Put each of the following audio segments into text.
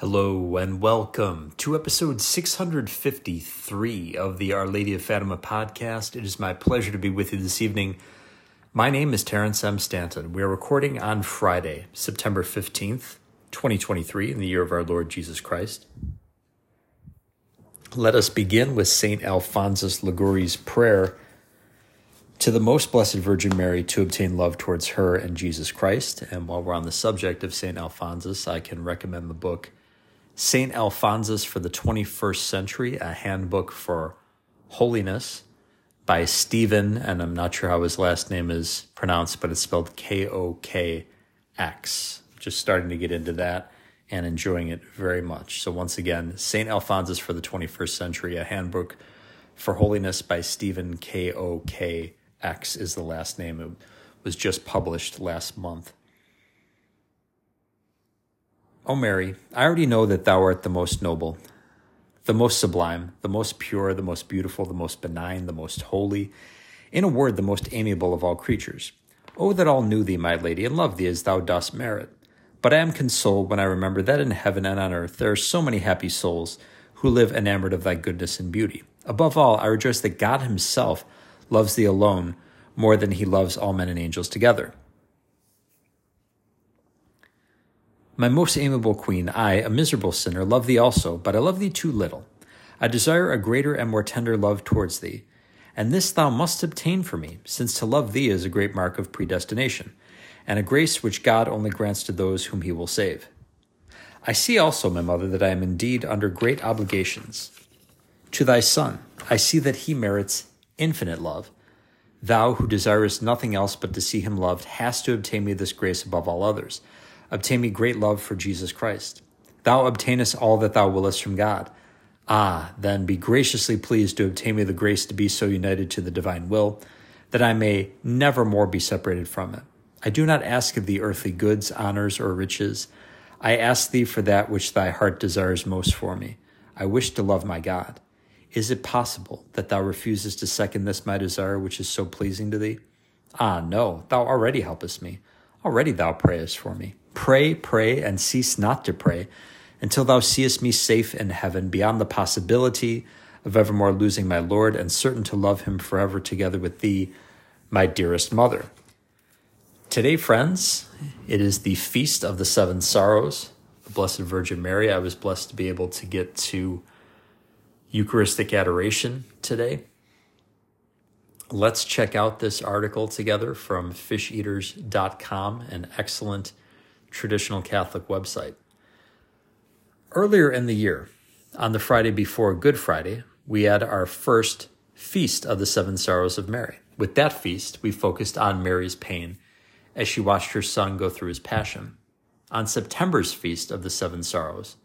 Hello and welcome to episode 653 of the Our Lady of Fatima podcast. It is my pleasure to be with you this evening. My name is Terrence M. Stanton. We are recording on Friday, September 15th, 2023, in the year of our Lord Jesus Christ. Let us begin with St. Alphonsus Liguori's prayer to the most blessed Virgin Mary to obtain love towards her and Jesus Christ. And while we're on the subject of St. Alphonsus, I can recommend the book St. Alphonsus for the 21st Century, a handbook for holiness by Stephen, and I'm not sure how his last name is pronounced, but it's spelled K O K X. Just starting to get into that and enjoying it very much. So, once again, St. Alphonsus for the 21st Century, a handbook for holiness by Stephen K O K X is the last name. It was just published last month. O Mary, I already know that thou art the most noble, the most sublime, the most pure, the most beautiful, the most benign, the most holy, in a word, the most amiable of all creatures. Oh, that all knew thee, my lady, and loved thee as thou dost merit. But I am consoled when I remember that in heaven and on earth there are so many happy souls who live enamored of thy goodness and beauty. Above all, I rejoice that God Himself loves thee alone more than He loves all men and angels together. My most amiable queen, I, a miserable sinner, love thee also, but I love thee too little. I desire a greater and more tender love towards thee, and this thou must obtain for me, since to love thee is a great mark of predestination, and a grace which God only grants to those whom he will save. I see also, my mother, that I am indeed under great obligations. To thy Son, I see that he merits infinite love. Thou, who desirest nothing else but to see him loved, hast to obtain me this grace above all others obtain me great love for Jesus Christ. Thou obtainest all that thou willest from God. Ah, then be graciously pleased to obtain me the grace to be so united to the divine will that I may never more be separated from it. I do not ask of thee earthly goods, honors, or riches. I ask thee for that which thy heart desires most for me. I wish to love my God. Is it possible that thou refusest to second this my desire which is so pleasing to thee? Ah, no, thou already helpest me. Already thou prayest for me. Pray, pray, and cease not to pray until thou seest me safe in heaven beyond the possibility of evermore losing my Lord and certain to love him forever together with thee, my dearest mother. Today, friends, it is the feast of the seven sorrows, the Blessed Virgin Mary. I was blessed to be able to get to Eucharistic adoration today. Let's check out this article together from fisheaters.com, an excellent traditional Catholic website. Earlier in the year, on the Friday before Good Friday, we had our first feast of the Seven Sorrows of Mary. With that feast, we focused on Mary's pain as she watched her son go through his passion. On September's feast of the Seven Sorrows,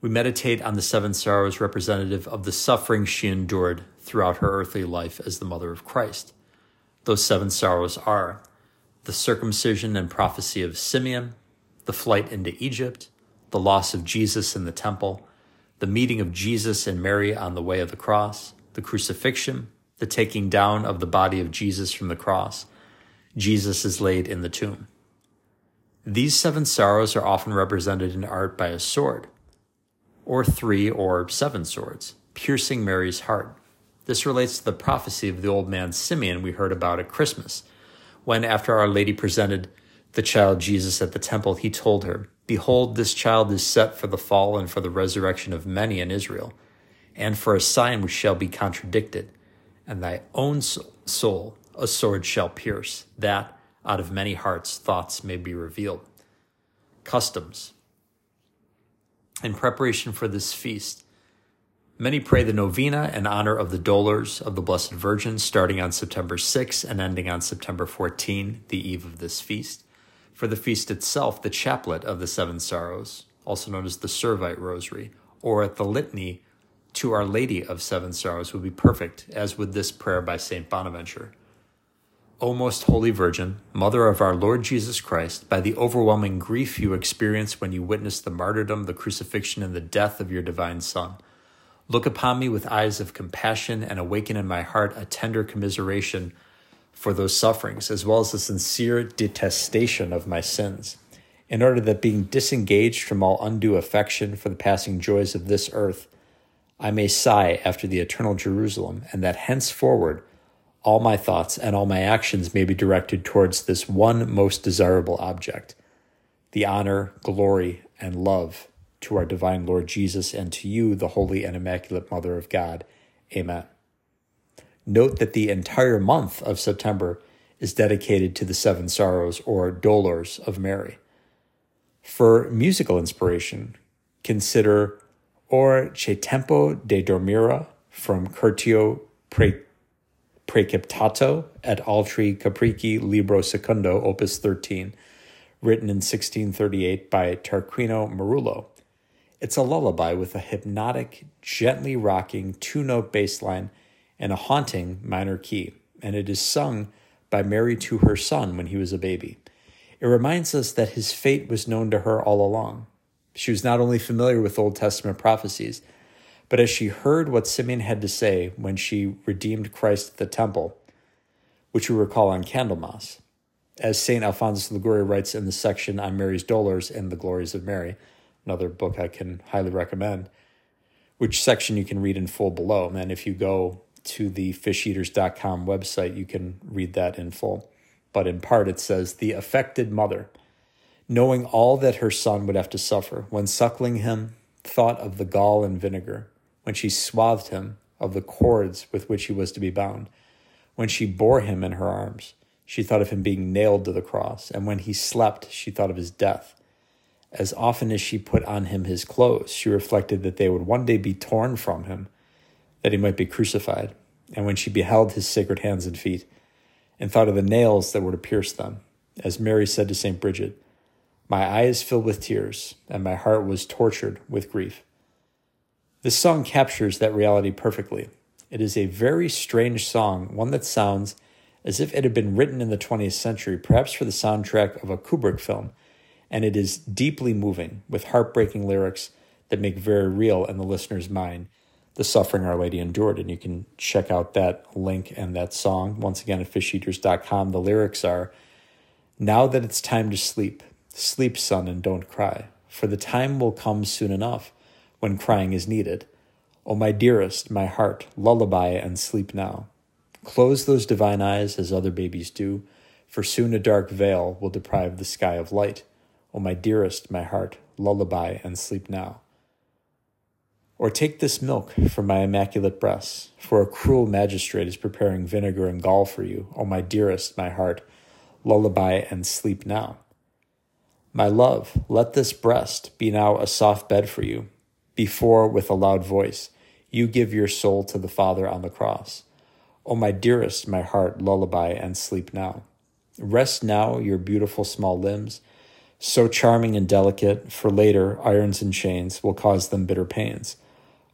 we meditate on the seven sorrows representative of the suffering she endured throughout her earthly life as the mother of Christ. Those seven sorrows are the circumcision and prophecy of Simeon, the flight into Egypt, the loss of Jesus in the temple, the meeting of Jesus and Mary on the way of the cross, the crucifixion, the taking down of the body of Jesus from the cross. Jesus is laid in the tomb. These seven sorrows are often represented in art by a sword, or three or seven swords, piercing Mary's heart. This relates to the prophecy of the old man Simeon we heard about at Christmas when, after Our Lady presented the child Jesus at the temple, he told her, Behold, this child is set for the fall and for the resurrection of many in Israel, and for a sign which shall be contradicted, and thy own soul a sword shall pierce, that out of many hearts thoughts may be revealed. Customs. In preparation for this feast, Many pray the novena in honor of the dolors of the Blessed Virgin, starting on September 6 and ending on September 14, the eve of this feast. For the feast itself, the chaplet of the Seven Sorrows, also known as the Servite Rosary, or at the Litany to Our Lady of Seven Sorrows, would be perfect, as would this prayer by St. Bonaventure. O most holy Virgin, Mother of our Lord Jesus Christ, by the overwhelming grief you experienced when you witnessed the martyrdom, the crucifixion, and the death of your divine Son, Look upon me with eyes of compassion and awaken in my heart a tender commiseration for those sufferings, as well as a sincere detestation of my sins. in order that being disengaged from all undue affection for the passing joys of this earth, I may sigh after the eternal Jerusalem, and that henceforward all my thoughts and all my actions may be directed towards this one most desirable object the honor, glory, and love to our divine Lord Jesus and to you, the Holy and Immaculate Mother of God. Amen. Note that the entire month of September is dedicated to the seven sorrows or dolors of Mary. For musical inspiration, consider Or Che Tempo de Dormire from Curtio Pre- Precipitato et altri capricci libro secondo opus 13 written in 1638 by Tarquinio Marullo. It's a lullaby with a hypnotic, gently rocking two note bass line and a haunting minor key, and it is sung by Mary to her son when he was a baby. It reminds us that his fate was known to her all along. She was not only familiar with Old Testament prophecies, but as she heard what Simeon had to say when she redeemed Christ at the temple, which we recall on Candlemas, as St. Alphonsus Liguori writes in the section on Mary's dolors and the glories of Mary, another book I can highly recommend, which section you can read in full below. And if you go to the fisheaters.com website, you can read that in full. But in part, it says, The affected mother, knowing all that her son would have to suffer, when suckling him, thought of the gall and vinegar, when she swathed him, of the cords with which he was to be bound, when she bore him in her arms she thought of him being nailed to the cross, and when he slept, she thought of his death. As often as she put on him his clothes, she reflected that they would one day be torn from him, that he might be crucified. And when she beheld his sacred hands and feet, and thought of the nails that were to pierce them, as Mary said to St. Bridget, My eyes filled with tears, and my heart was tortured with grief. This song captures that reality perfectly. It is a very strange song, one that sounds as if it had been written in the 20th century, perhaps for the soundtrack of a Kubrick film, and it is deeply moving with heartbreaking lyrics that make very real in the listener's mind the suffering Our Lady endured. And you can check out that link and that song once again at fisheaters.com. The lyrics are Now that it's time to sleep, sleep, son, and don't cry, for the time will come soon enough when crying is needed. Oh, my dearest, my heart, lullaby and sleep now. Close those divine eyes as other babies do, for soon a dark veil will deprive the sky of light. O my dearest, my heart, lullaby and sleep now. Or take this milk from my immaculate breasts, for a cruel magistrate is preparing vinegar and gall for you. O my dearest, my heart, lullaby and sleep now. My love, let this breast be now a soft bed for you, before with a loud voice you give your soul to the Father on the cross. O my dearest, my heart, lullaby and sleep now. Rest now your beautiful small limbs, so charming and delicate, for later irons and chains will cause them bitter pains.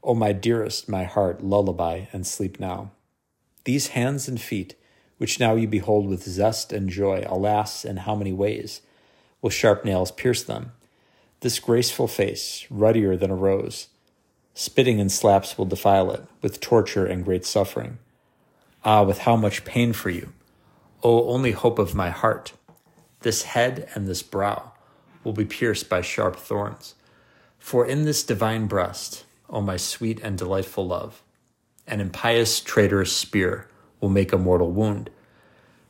O oh, my dearest, my heart, lullaby and sleep now. These hands and feet, which now you behold with zest and joy, alas, in how many ways, will sharp nails pierce them. This graceful face, ruddier than a rose, spitting and slaps will defile it with torture and great suffering. Ah, with how much pain for you! O only hope of my heart! This head and this brow will be pierced by sharp thorns. For in this divine breast, O my sweet and delightful love, an impious traitorous spear will make a mortal wound.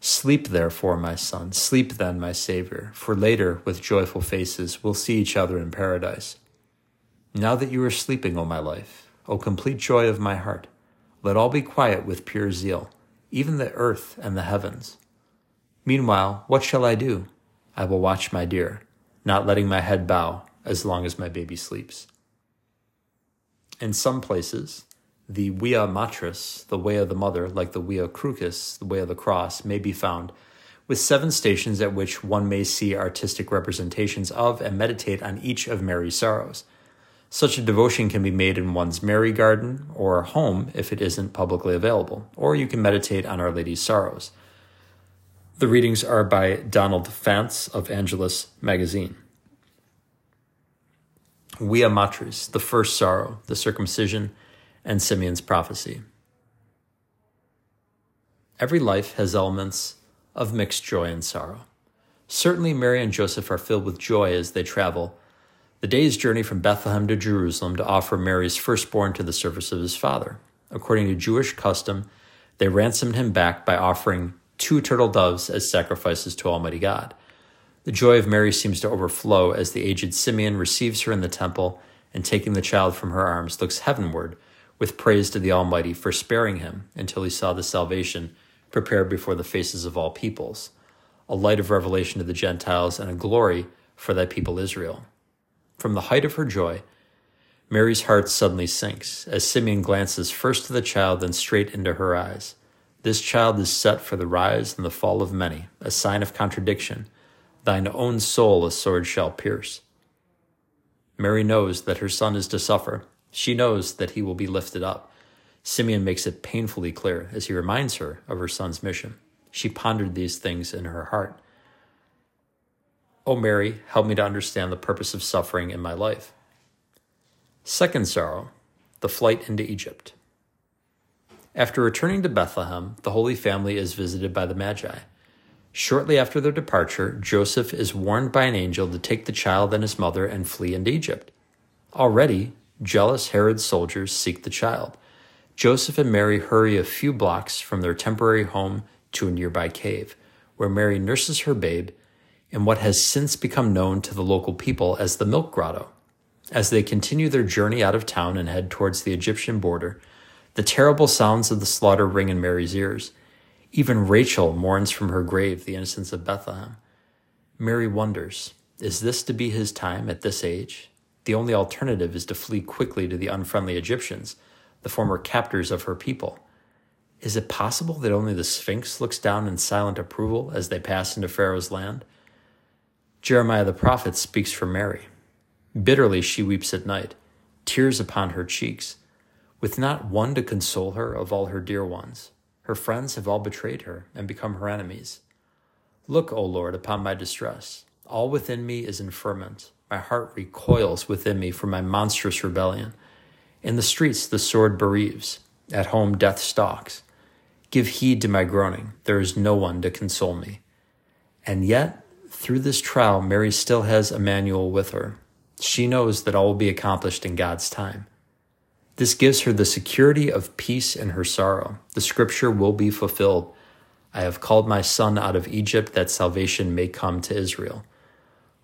Sleep, therefore, my son, sleep then, my Savior, for later, with joyful faces, we'll see each other in paradise. Now that you are sleeping, O my life, O complete joy of my heart, let all be quiet with pure zeal, even the earth and the heavens. Meanwhile, what shall I do? I will watch my dear, not letting my head bow as long as my baby sleeps. In some places, the Via Matris, the way of the mother, like the Via Crucis, the way of the cross, may be found, with seven stations at which one may see artistic representations of and meditate on each of Mary's sorrows. Such a devotion can be made in one's Mary garden or home if it isn't publicly available, or you can meditate on Our Lady's Sorrows. The readings are by Donald Fantz of Angelus Magazine. Via Matris, the first sorrow, the circumcision, and Simeon's prophecy. Every life has elements of mixed joy and sorrow. Certainly, Mary and Joseph are filled with joy as they travel the day's journey from Bethlehem to Jerusalem to offer Mary's firstborn to the service of his father. According to Jewish custom, they ransomed him back by offering two turtle doves as sacrifices to Almighty God. The joy of Mary seems to overflow as the aged Simeon receives her in the temple and, taking the child from her arms, looks heavenward with praise to the Almighty for sparing him until he saw the salvation prepared before the faces of all peoples, a light of revelation to the Gentiles and a glory for thy people Israel. From the height of her joy, Mary's heart suddenly sinks as Simeon glances first to the child, then straight into her eyes. This child is set for the rise and the fall of many, a sign of contradiction. Thine own soul a sword shall pierce. Mary knows that her son is to suffer. She knows that he will be lifted up. Simeon makes it painfully clear as he reminds her of her son's mission. She pondered these things in her heart. O Mary, help me to understand the purpose of suffering in my life. Second sorrow, the flight into Egypt. After returning to Bethlehem, the Holy Family is visited by the Magi. Shortly after their departure, Joseph is warned by an angel to take the child and his mother and flee into Egypt. Already, jealous Herod's soldiers seek the child. Joseph and Mary hurry a few blocks from their temporary home to a nearby cave, where Mary nurses her babe in what has since become known to the local people as the Milk Grotto. As they continue their journey out of town and head towards the Egyptian border, the terrible sounds of the slaughter ring in Mary's ears. Even Rachel mourns from her grave the innocents of Bethlehem. Mary wonders, is this to be his time at this age? The only alternative is to flee quickly to the unfriendly Egyptians, the former captors of her people. Is it possible that only the Sphinx looks down in silent approval as they pass into Pharaoh's land? Jeremiah the prophet speaks for Mary. Bitterly she weeps at night, tears upon her cheeks, with not one to console her of all her dear ones. Her friends have all betrayed her and become her enemies. Look, O Lord, upon my distress. All within me is in ferment. My heart recoils within me from my monstrous rebellion. In the streets the sword bereaves. At home death stalks. Give heed to my groaning. There is no one to console me. And yet, through this trial, Mary still has Emmanuel with her, she knows that all will be accomplished in God's time. This gives her the security of peace in her sorrow. The scripture will be fulfilled. I have called my son out of Egypt that salvation may come to Israel.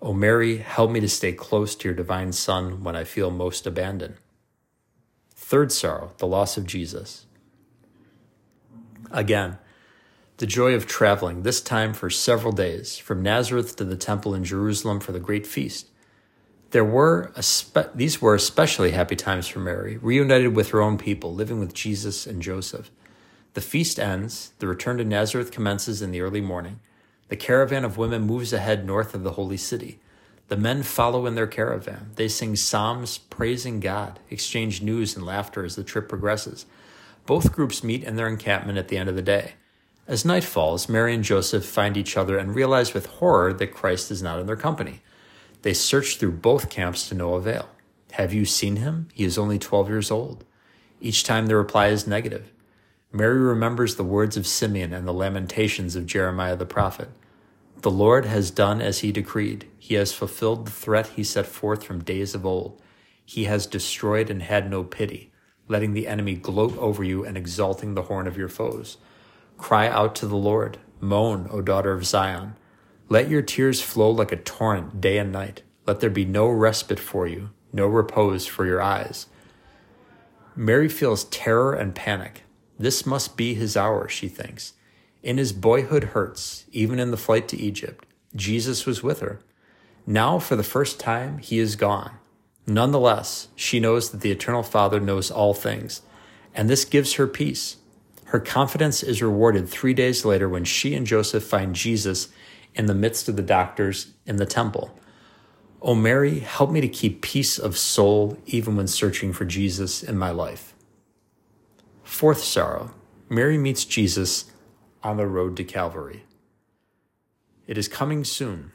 O Mary, help me to stay close to your divine Son when I feel most abandoned. Third sorrow, the loss of Jesus. Again, the joy of traveling, this time for several days, from Nazareth to the temple in Jerusalem for the great feast. There were spe- these were especially happy times for Mary, reunited with her own people, living with Jesus and Joseph. The feast ends, the return to Nazareth commences in the early morning. The caravan of women moves ahead north of the holy city. The men follow in their caravan. They sing psalms praising God, exchange news and laughter as the trip progresses. Both groups meet in their encampment at the end of the day. As night falls, Mary and Joseph find each other and realize with horror that Christ is not in their company. They search through both camps to no avail. Have you seen him? He is only 12 years old. Each time the reply is negative. Mary remembers the words of Simeon and the lamentations of Jeremiah the prophet. The Lord has done as he decreed. He has fulfilled the threat he set forth from days of old. He has destroyed and had no pity, letting the enemy gloat over you and exalting the horn of your foes. Cry out to the Lord. Moan, O daughter of Zion. Let your tears flow like a torrent day and night. Let there be no respite for you, no repose for your eyes. Mary feels terror and panic. This must be his hour, she thinks. In his boyhood hurts, even in the flight to Egypt, Jesus was with her. Now, for the first time, he is gone. Nonetheless, she knows that the Eternal Father knows all things, and this gives her peace. Her confidence is rewarded three days later when she and Joseph find Jesus in the midst of the doctors in the temple. O Mary, help me to keep peace of soul even when searching for Jesus in my life. Fourth sorrow Mary meets Jesus on the road to Calvary. It is coming soon.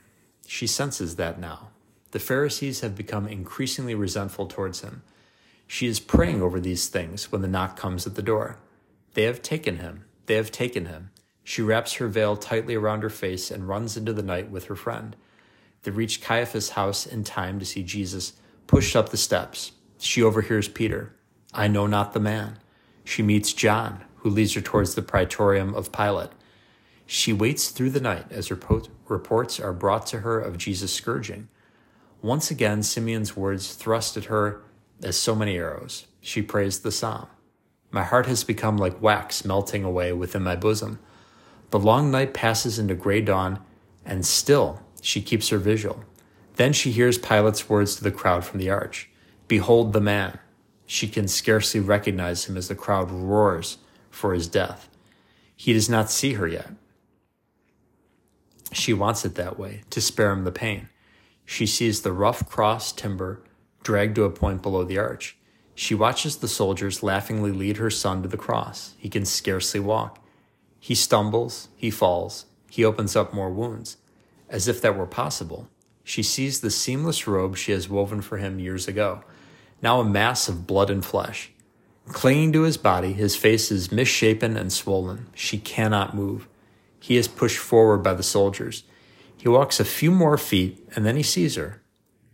She senses that now. The Pharisees have become increasingly resentful towards him. She is praying over these things when the knock comes at the door. They have taken him. They have taken him. She wraps her veil tightly around her face and runs into the night with her friend. They reach Caiaphas' house in time to see Jesus pushed up the steps. She overhears Peter. I know not the man. She meets John, who leads her towards the praetorium of Pilate. She waits through the night as reports are brought to her of Jesus' scourging. Once again, Simeon's words thrust at her as so many arrows. She prays the psalm. My heart has become like wax melting away within my bosom. The long night passes into gray dawn, and still she keeps her vigil. Then she hears Pilate's words to the crowd from the arch Behold the man. She can scarcely recognize him as the crowd roars for his death. He does not see her yet. She wants it that way, to spare him the pain. She sees the rough cross timber dragged to a point below the arch. She watches the soldiers laughingly lead her son to the cross. He can scarcely walk. He stumbles, he falls, he opens up more wounds. As if that were possible, she sees the seamless robe she has woven for him years ago, now a mass of blood and flesh. Clinging to his body, his face is misshapen and swollen. She cannot move. He is pushed forward by the soldiers. He walks a few more feet, and then he sees her.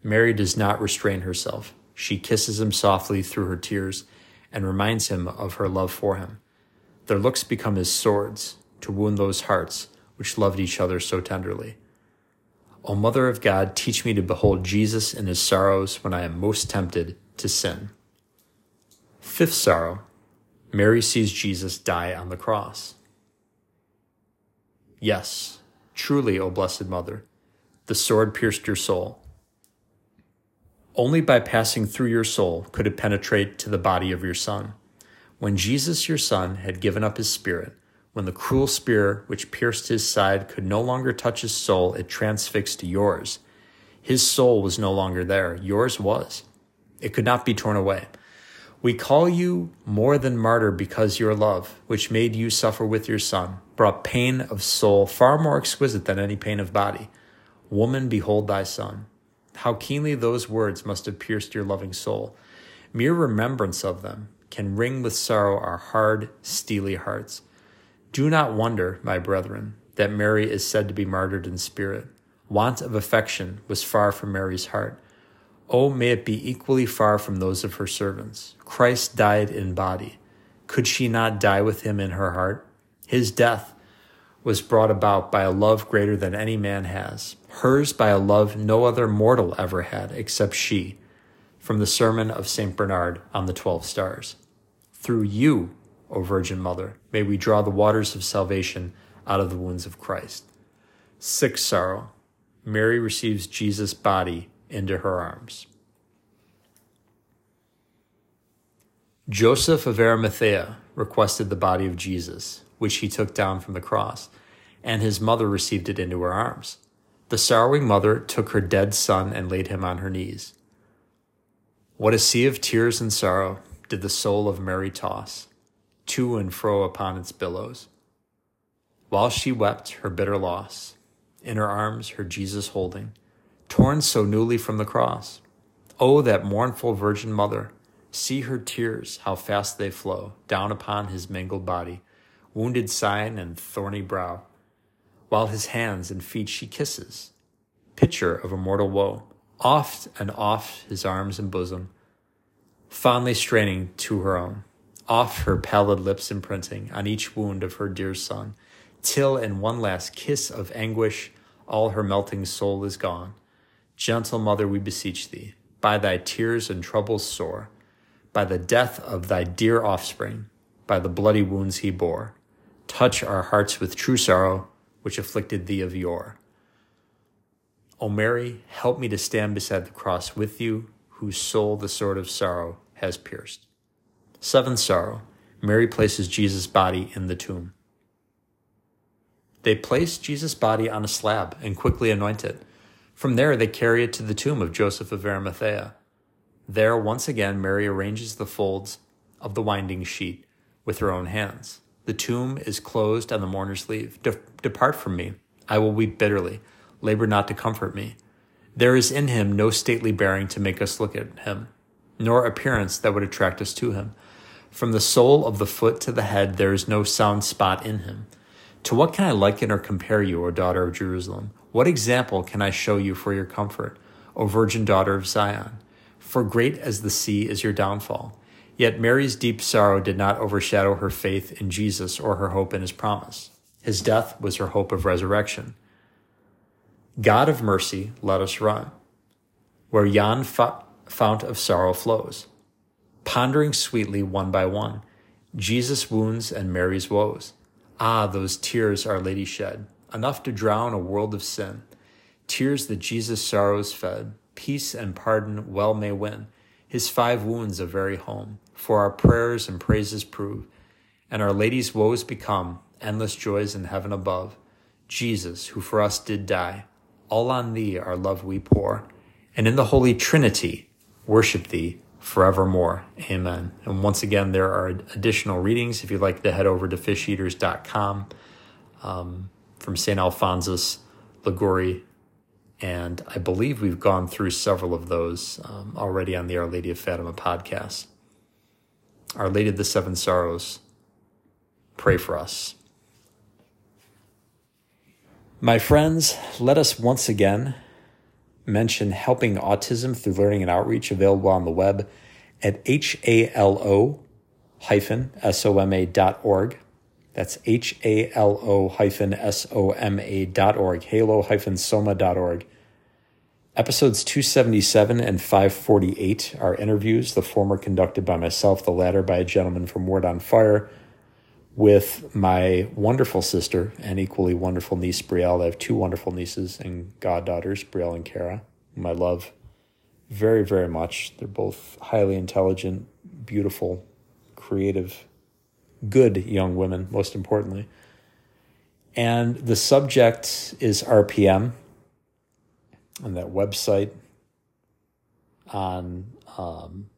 Mary does not restrain herself. She kisses him softly through her tears and reminds him of her love for him. Their looks become his swords to wound those hearts which loved each other so tenderly. O Mother of God, teach me to behold Jesus in his sorrows when I am most tempted to sin. Fifth sorrow Mary sees Jesus die on the cross. Yes, truly, O Blessed Mother, the sword pierced your soul. Only by passing through your soul could it penetrate to the body of your Son. When Jesus, your Son, had given up his spirit, when the cruel spear which pierced his side could no longer touch his soul, it transfixed yours. His soul was no longer there, yours was. It could not be torn away. We call you more than martyr because your love, which made you suffer with your Son, brought pain of soul far more exquisite than any pain of body. Woman, behold thy Son. How keenly those words must have pierced your loving soul. Mere remembrance of them can wring with sorrow our hard, steely hearts. Do not wonder, my brethren, that Mary is said to be martyred in spirit. Want of affection was far from Mary's heart. Oh, may it be equally far from those of her servants. Christ died in body. Could she not die with him in her heart? His death was brought about by a love greater than any man has, hers by a love no other mortal ever had except she. From the sermon of St. Bernard on the Twelve Stars. Through you, O Virgin Mother, may we draw the waters of salvation out of the wounds of Christ. Sixth sorrow Mary receives Jesus' body into her arms. Joseph of Arimathea requested the body of Jesus, which he took down from the cross, and his mother received it into her arms. The sorrowing mother took her dead son and laid him on her knees. What a sea of tears and sorrow did the soul of Mary toss, to and fro upon its billows. While she wept her bitter loss, in her arms her Jesus holding, torn so newly from the cross. Oh, that mournful Virgin Mother, see her tears, how fast they flow, down upon his mangled body, wounded sign and thorny brow, while his hands and feet she kisses, picture of immortal woe, oft and oft his arms and bosom, fondly straining to her own, oft her pallid lips imprinting on each wound of her dear son, till in one last kiss of anguish all her melting soul is gone. Gentle mother, we beseech thee, by thy tears and troubles sore, by the death of thy dear offspring, by the bloody wounds he bore, touch our hearts with true sorrow, which afflicted thee of yore. O Mary, help me to stand beside the cross with you, whose soul the sword of sorrow has pierced. Seventh sorrow Mary places Jesus' body in the tomb. They place Jesus' body on a slab and quickly anoint it. From there, they carry it to the tomb of Joseph of Arimathea. There, once again, Mary arranges the folds of the winding sheet with her own hands. The tomb is closed and the mourners leave. De- depart from me. I will weep bitterly. Labor not to comfort me. There is in him no stately bearing to make us look at him nor appearance that would attract us to him. From the sole of the foot to the head, there is no sound spot in him. To what can I liken or compare you, O daughter of Jerusalem? What example can I show you for your comfort, O virgin daughter of Zion? For great as the sea is your downfall. Yet Mary's deep sorrow did not overshadow her faith in Jesus or her hope in his promise. His death was her hope of resurrection. God of mercy, let us run, where yon fount of sorrow flows, pondering sweetly one by one, Jesus' wounds and Mary's woes. Ah, those tears Our Lady shed, enough to drown a world of sin. Tears that Jesus' sorrows fed, peace and pardon well may win. His five wounds a very home, for our prayers and praises prove, and Our Lady's woes become endless joys in heaven above. Jesus, who for us did die, all on thee our love we pour, and in the Holy Trinity worship thee forevermore. Amen. And once again, there are additional readings if you'd like to head over to fisheaters.com um, from St. Alphonsus Liguori. And I believe we've gone through several of those um, already on the Our Lady of Fatima podcast. Our Lady of the Seven Sorrows, pray for us. My friends, let us once again mention helping autism through learning and outreach available on the web at halo hyphen soma dot org. That's halo hyphen soma dot org. Halo hyphen soma dot org. Episodes 277 and 548 are interviews, the former conducted by myself, the latter by a gentleman from Word on Fire with my wonderful sister and equally wonderful niece Brielle. I have two wonderful nieces and goddaughters, Brielle and Kara, whom I love very, very much. They're both highly intelligent, beautiful, creative, good young women, most importantly. And the subject is RPM and that website on um,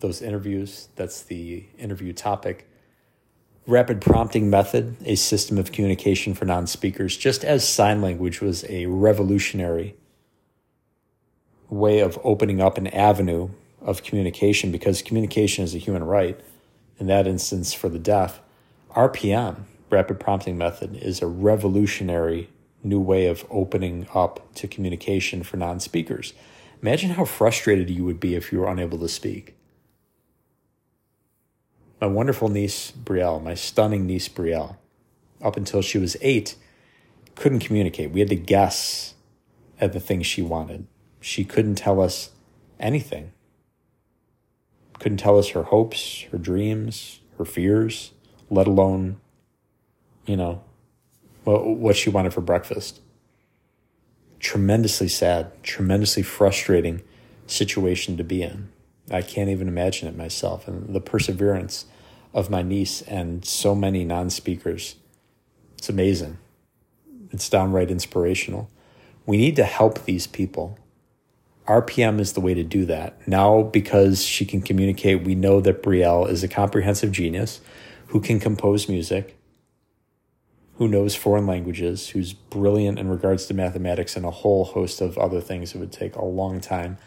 those interviews. That's the interview topic rapid prompting method, a system of communication for non speakers, just as sign language was a revolutionary way of opening up an avenue of communication because communication is a human right. In that instance, for the deaf, RPM, rapid prompting method, is a revolutionary new way of opening up to communication for non speakers. Imagine how frustrated you would be if you were unable to speak my wonderful niece Brielle, my stunning niece Brielle, up until she was eight, couldn't communicate. We had to guess at the things she wanted. She couldn't tell us anything. Couldn't tell us her hopes, her dreams, her fears, let alone, you know, what she wanted for breakfast. Tremendously sad, tremendously frustrating situation to be in. I can't even imagine it myself. And the perseverance of my niece and so many non speakers, it's amazing. It's downright inspirational. We need to help these people. RPM is the way to do that. Now, because she can communicate, we know that Brielle is a comprehensive genius who can compose music, who knows foreign languages, who's brilliant in regards to mathematics and a whole host of other things. It would take a long time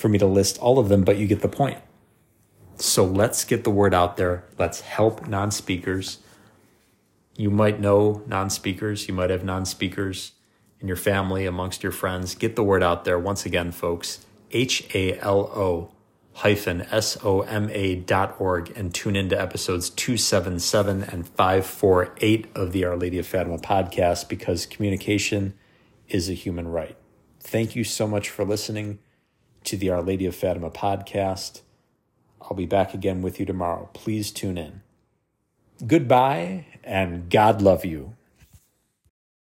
for me to list all of them, but you get the point. So let's get the word out there. Let's help non speakers. You might know non speakers, you might have non speakers in your family, amongst your friends. Get the word out there. Once again, folks, H A L O hyphen S O M A dot org and tune into episodes 277 and 548 of the Our Lady of Fatima podcast because communication is a human right. Thank you so much for listening to the Our Lady of Fatima podcast. I'll be back again with you tomorrow. Please tune in. Goodbye and God love you.